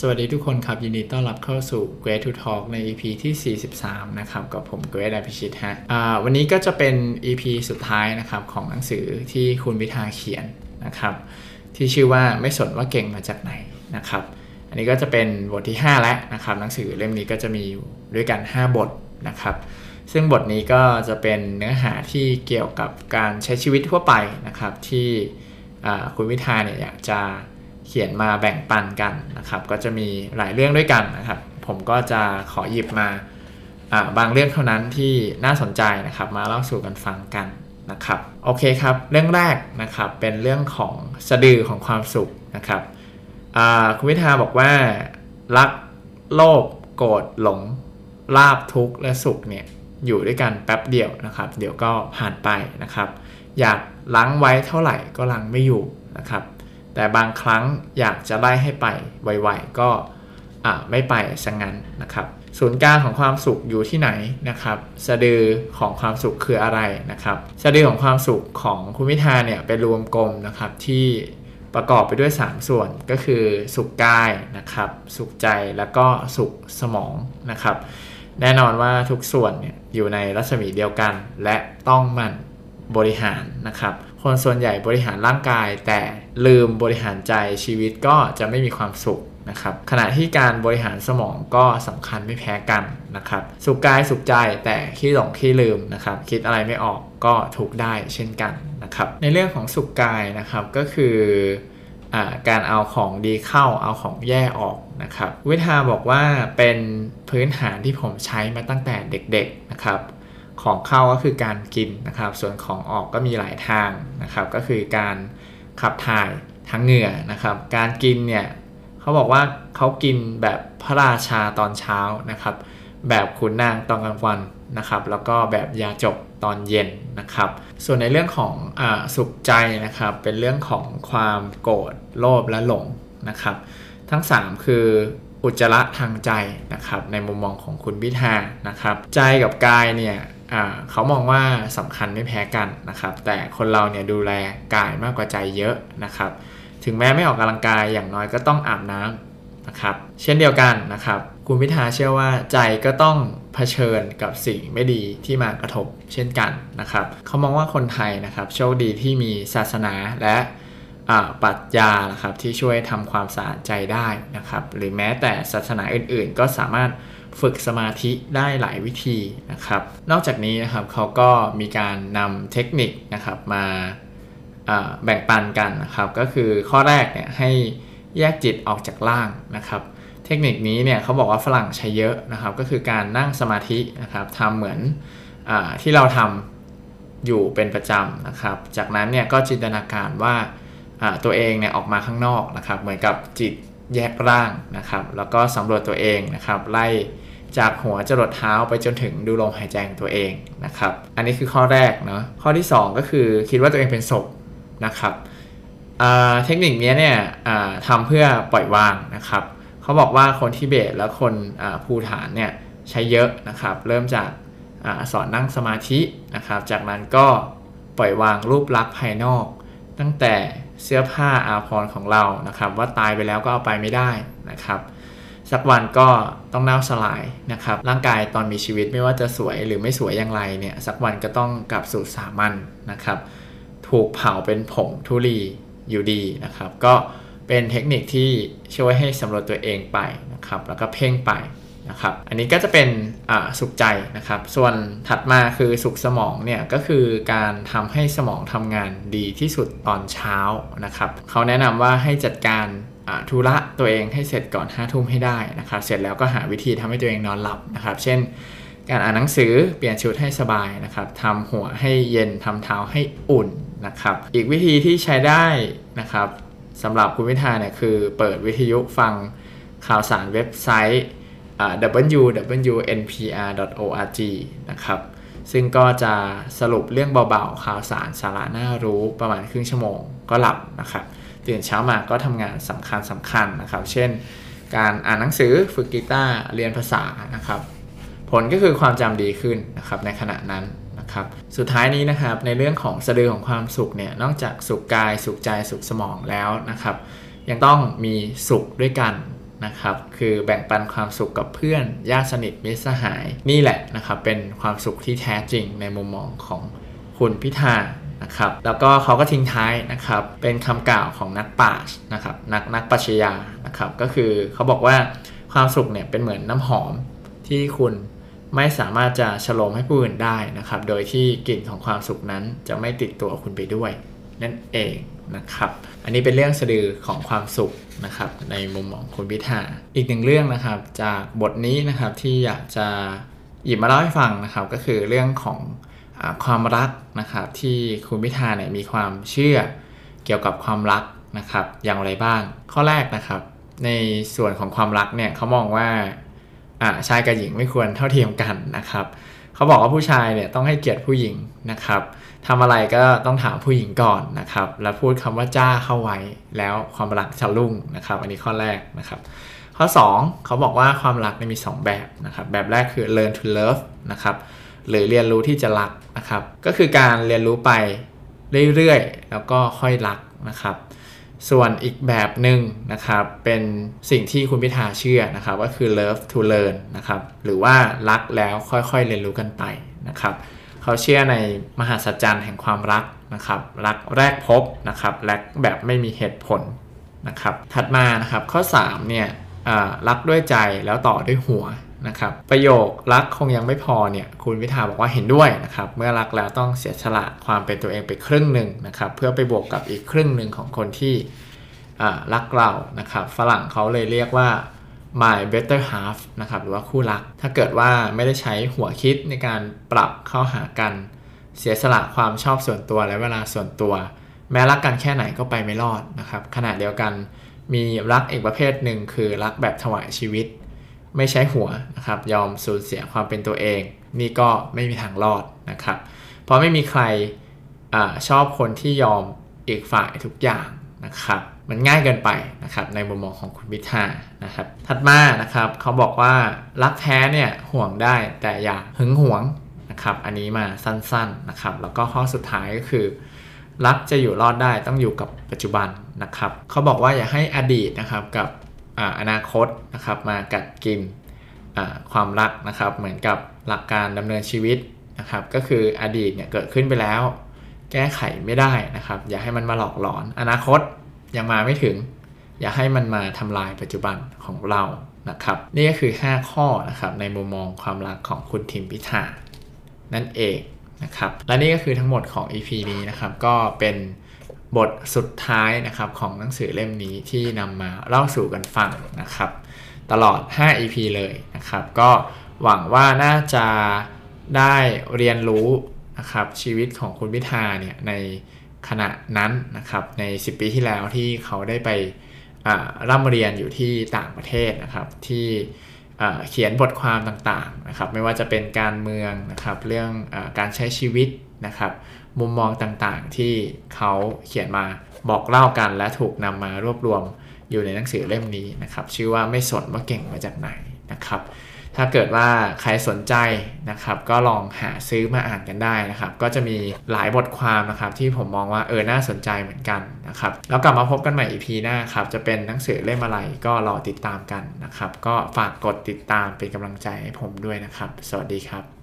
สวัสดีทุกคนครับ ยินดีต้อนรับเข้าสู่ Great to Talk ใน EP ที่ 43 นะครับกับผม Great อภิชิตฮะวันนี้ก็จะเป็น EP สุดท้ายนะครับของหนังสือที่คุณวิทาเขียนนะครับที่ชื่อว่าไม่สนว่าเก่งมาจากไหนนะครับ อันนี้ก็จะเป็นบทที่ 5 แล้วนะครับหนังสือเล่มนี้ก็จะมีอยู่ด้วยกัน 5 บทนะครับซึ่งบทนี้ก็จะเป็นเนื้อหาที่เกี่ยวกับการใช้ชีวิตทั่วไปนะครับที่คุณวิทาเนี่ยอยากจะ เขียนมาแบ่งปันกันนะครับ ก็จะมีหลายเรื่องด้วยกันนะครับ ผมก็จะขอหยิบมาบางเรื่องเท่านั้นที่น่าสนใจนะครับ มาเล่าสู่กันฟังกันนะครับโอเคครับเรื่องแรกนะครับเป็นเรื่องของสะดือของความสุขนะครับคุณวิทาบอกว่ารักโลภโกรธหลงลาบทุกข์และสุขเนี่ยอยู่ด้วยกันแป๊บเดียวนะครับ เดี๋ยวก็ผ่านไปนะครับ อยากล้างไว้เท่าไหร่ก็ล้างไม่อยู่นะครับ แต่บางครั้งอยากจะไล่ให้ไปไวๆก็ไม่ไปซะงงั้นนะครับศูนย์กลางของความสุขอยู่ที่ไหนนะครับสะดือของความสุขคืออะไรนะครับสะดือของความสุขของคุณวิทาเนี่ยเป็นรวมกลมนะครับที่ประกอบไปด้วย 3 ส่วนก็คือสุขกายนะครับสุขใจแล้วก็สุขสมองนะครับแน่นอนว่าทุกส่วนเนี่ยอยู่ในรัศมีเดียวกัน และต้องมันบริหารนะครับ คนส่วนใหญ่บริหารร่างกาย แต่ลืมบริหารใจชีวิตก็จะไม่มีความสุขนะครับขณะที่การบริหารสมองก็สำคัญไม่แพ้กันนะครับสุขกายสุขใจแต่ขี้หลงขี้ลืมนะครับคิดอะไรไม่ออกก็ถูกได้เช่นกันนะครับในเรื่องของสุขกายนะครับก็คืออการเอาของดีเข้าเอาของแย่ออกนะครับวิทาบอกว่าเป็นพื้นฐานที่ผมใช้มาตั้งแต่เด็กๆนะครับ ของเข้าก็คือการกินนะครับ ส่วนของออกก็มีหลายทางนะครับ ก็คือการขับถ่ายทั้งเหงื่อนะครับ การกินเนี่ยเขาบอกว่าเขากินแบบพระราชาตอนเช้านะครับ แบบขุนนางตอนกลางวันนะครับ แล้วก็แบบยาจกตอนเย็นนะครับ ส่วนในเรื่องของอสุขใจนะครับ เป็นเรื่องของความโกรธโลภและหลงนะครับ ทั้ง 3 คืออุจจาระทางใจนะครับ ในมุมมองของคุณพิธานะครับ ใจกับกายเนี่ย เขามองว่าสำคัญไม่แพ้กันนะครับ แต่คนเราเนี่ยดูแลกายมากกว่าใจเยอะนะครับ ถึงแม้ไม่ออกกำลังกายอย่างน้อยก็ต้องอาบน้ำนะครับ เช่นเดียวกันนะครับ คุณพิธาเชื่อว่าใจก็ต้องเผชิญกับสิ่งไม่ดีที่มากระทบเช่นกันนะครับ เขามองว่าคนไทยนะครับโชคดีที่มีศาสนาและ ปรัชญานะครับที่ช่วยทำความสะอาดใจได้นะครับ หรือแม้แต่ศาสนาอื่นๆ ก็สามารถฝึกสมาธิได้หลายวิธีนะครับ นอกจากนี้นะครับเขาก็มีการนำเทคนิคนะครับมาแบ่งปันกันนะครับ ก็คือข้อแรกเนี่ยให้แยกจิตออกจากร่างนะครับ เทคนิคนี้เนี่ยเขาบอกว่าฝรั่งใช้เยอะนะครับ ก็คือการนั่งสมาธินะครับทำเหมือนอที่เราทำอยู่เป็นประจำนะครับ จากนั้นเนี่ยก็จินตนาการว่า ตัวเองเนี่ยออกมาข้างนอกนะครับ เหมือนกับจิตแยกร่างนะครับ แล้วก็สำรวจตัวเองนะครับ ไล่จากหัวจรดเท้าไปจนถึงดูลมหายใจของตัวเองนะครับ อันนี้คือข้อแรกเนาะข้อที่ 2 ก็คือคิดว่าตัวเองเป็นศพนะครับเทคนิคนี้เนี่ยทำเพื่อปล่อยวางนะครับเขาบอกว่าคนทิเบตและคนภูฐานเนี่ยใช้เยอะนะครับ เริ่มจากอสอนนั่งสมาธินะครับ จากนั้นก็ปล่อยวางรูปลักษณ์ภายนอก ตั้งแต่ เสื้อผ้าอาภรณ์ของเรานะครับ ว่าตายไปแล้วก็เอาไปไม่ได้นะครับ สักวันก็ต้องเน่าสลายนะครับ ร่างกายตอนมีชีวิตไม่ว่าจะสวยหรือไม่สวยอย่างไรเนี่ยสักวันก็ต้องกลับสู่สามัญนนะครับ ถูกเผาเป็นผงทุลีอยู่ดีนะครับ ก็เป็นเทคนิคที่ช่วยให้สำรวจตัวเองไปนะครับ แล้วก็เพ่งไป นะครับ อันนี้ก็จะเป็นสุขใจนะครับ ส่วนถัดมาคือสุขสมองเนี่ยก็คือการทำให้สมองทำงานดีที่สุดตอนเช้านะครับเขาแนะนำว่าให้จัดการธุระตัวเองให้เสร็จก่อน5้าทุ่มให้ได้นะครับ เสร็จแล้วก็หาวิธีทำให้ตัวเองนอนหลับนะครับ เช่น การอ่านหนังสือเปลี่ยนชุดให้สบายนะครับทำหัวให้เย็นทำเท้าให้อุ่นนะครับ อีกวิธีที่ใช้ได้นะครับสำหรับคุณวิทาเนี่ยคือเปิดวิทยุฟังข่าวสารเว็บไซต์ www.npr.org นะครับ ซึ่งก็จะสรุปเรื่องเบาๆข่าวสารสาระน่ารู้ประมาณครึ่งชั่วโมงก็หลับนะครับตื่นเช้ามาก็ทำงานสำคัญสำคัญนะครับ เช่น การอ่านหนังสือฝึกกีตาร์เรียนภาษานะครับ ผลก็คือความจำดีขึ้นนะครับในขณะนั้นนะครับสุดท้ายนี้นะครับในเรื่องของสะดือของความสุขเนี่ยนอกจากสุขกายสุขใจสุขสมองแล้วนะครับ ยังต้องมีสุขด้วยกัน นะครับ คือแบ่งปันความสุขกับเพื่อนญาติสนิทมิตรสหาย นี่แหละนะครับ เป็นความสุขที่แท้จริงในมุมมองของคุณพิธานะครับ แล้วก็เขาก็ทิ้งท้ายนะครับ เป็นคำกล่าวของนักปราชญ์นะครับ นักนักปรัชญานะครับ ก็คือเขาบอกว่าความสุขเนี่ยเป็นเหมือนน้ำหอมที่คุณไม่สามารถจะฉลมให้ผู้อื่นได้นะครับ โดยที่กลิ่นของความสุขนั้นจะไม่ติดตัวคุณไปด้วย นั่นเอง นะครับ อันนี้เป็นเรื่องสะดือของความสุขนะครับในมุมมองคุณพิธาอีกหนึ่งเรื่องนะครับ จากบทนี้นะครับที่อยากจะหยิบมาเล่าให้ฟังนะครับ ก็คือเรื่องของอความรักนะครับที่คุณพิธาเนี่ยมีความเชื่อเกี่ยวกับความรักนะครับอย่างไรบ้าง ข้อแรกนะครับ ในส่วนของความรักเนี่ยเขามองว่าชายกับหญิงไม่ควรเท่าเทียมกันนะครับ เขาบอกว่าผู้ชายเนี่ยต้องให้เกียรติผู้หญิงนะครับทำอะไรก็ต้องถามผู้หญิงก่อนนะครับ แล้วพูดคำว่าจ้าเข้าไว้แล้วความรักจะรุ่งนะครับ อันนี้ข้อแรกนะครับ ข้อ 2 เขาบอกว่าความรักมี 2 แบบนะครับ แบบแรกคือ learn to love นะครับหรือเรียนรู้ที่จะรักนะครับ ก็คือการเรียนรู้ไปเรื่อยๆ แล้วก็ค่อยรักนะครับ ส่วนอีกแบบหนึ่งนะครับเป็นสิ่งที่คุณพิธาเชื่อนะครับก็คือ love to learn นะครับหรือว่ารักแล้วค่อยๆเรียนรู้กันไปนะครับเขาเชื่อในมหาสัจจรรย์แห่งความรักนะครับรักแรกพบนะครับและแบบไม่มีเหตุผลนะครับถัดมานะครับข้อ3เนี่ยรักด้วยใจแล้วต่อด้วยหัว นะครับประโยครักคงยังไม่พอเนี่ยคุณวิทาบอกว่าเห็นด้วยนะครับเมื่อรักแล้วต้องเสียสละความเป็นตัวเองไปครึ่งหนึ่งนะครับเพื่อไปบวกกับอีกครึ่งหนึ่งของคนที่รักเรานะครับฝรั่งเขาเลยเรียกว่า my better half นะครับหรือว่าคู่รัก ถ้าเกิดว่าไม่ได้ใช้หัวคิดในการปรับเข้าหากันเสียสละความชอบส่วนตัวและเวลาส่วนตัว แม้รักกันแค่ไหนก็ไปไม่รอดนะครับขณะเดียวกันมีรักอีกประเภทหนึ่งคือรักแบบถวายชีวิต ไม่ใช้หัวนะครับ ยอมสูญเสียความเป็นตัวเอง นี่ก็ไม่มีทางรอดนะครับ เพราะไม่มีใครอชอบคนที่ยอมอีกฝ่ายทุกอย่างนะครับ มันง่ายเกินไปนะครับในมุมมองของคุณพิธานะครับ ถัดมานะครับเขาบอกว่ารักแท้เนี่ยห่วงได้แต่อย่าหึงหวงนะครับอันนี้มาสั้นๆนะครับ แล้วก็ข้อสุดท้ายก็คือ รักจะอยู่รอดได้ต้องอยู่กับปัจจุบันนะครับเขาบอกว่าอย่าให้อดีตนะครับกับ อนาคตนะครับมากัดกินความรักนะครับ เหมือนกับหลักการดำเนินชีวิตนะครับ ก็คืออดีตเนี่ยเกิดขึ้นไปแล้ว แก้ไขไม่ได้นะครับ อย่าให้มันมาหลอกหลอน อนาคตยังมาไม่ถึง อย่าให้มันมาทำลายปัจจุบันของเรานะครับ นี่ก็คือ 5 ข้อนะครับในมุมมองความรักของคุณทิมพิธานั่นเองนะครับ และนี่ก็คือทั้งหมดของ EP นี้นะครับ ก็เป็น บทสุดท้ายนะครับของหนังสือเล่มนี้ที่นำมาเล่าสู่กันฟังนะครับ ตลอด 5 EP เลยนะครับ ก็หวังว่าน่าจะได้เรียนรู้นะครับชีวิตของคุณพิธาเนี่ยในขณะนั้นนะครับใน 10 ปีที่แล้วที่เขาได้ไปร่ำเรียนอยู่ที่ต่างประเทศนะครับที่เขียนบทความต่างๆนะครับไม่ว่าจะเป็นการเมืองนะครับเรื่องอการใช้ชีวิต นะครับ มุมมองต่างๆที่เขาเขียนมาบอกเล่ากันและถูกนำมารวบรวมอยู่ในหนังสือเล่มนี้นะครับ ชื่อว่าไม่สนว่าเก่งมาจากไหนนะครับ ถ้าเกิดว่าใครสนใจนะครับ ก็ลองหาซื้อมาอ่านกันได้นะครับ ก็จะมีหลายบทความนะครับ ที่ผมมองว่าเออน่าสนใจเหมือนกันนะครับ แล้วกลับมาพบกันใหม่ EP หน้าครับ จะเป็นหนังสือเล่มอะไรก็รอติดตามกันนะครับ ก็ฝากกดติดตามเป็นกำลังใจให้ผมด้วยนะครับ สวัสดีครับ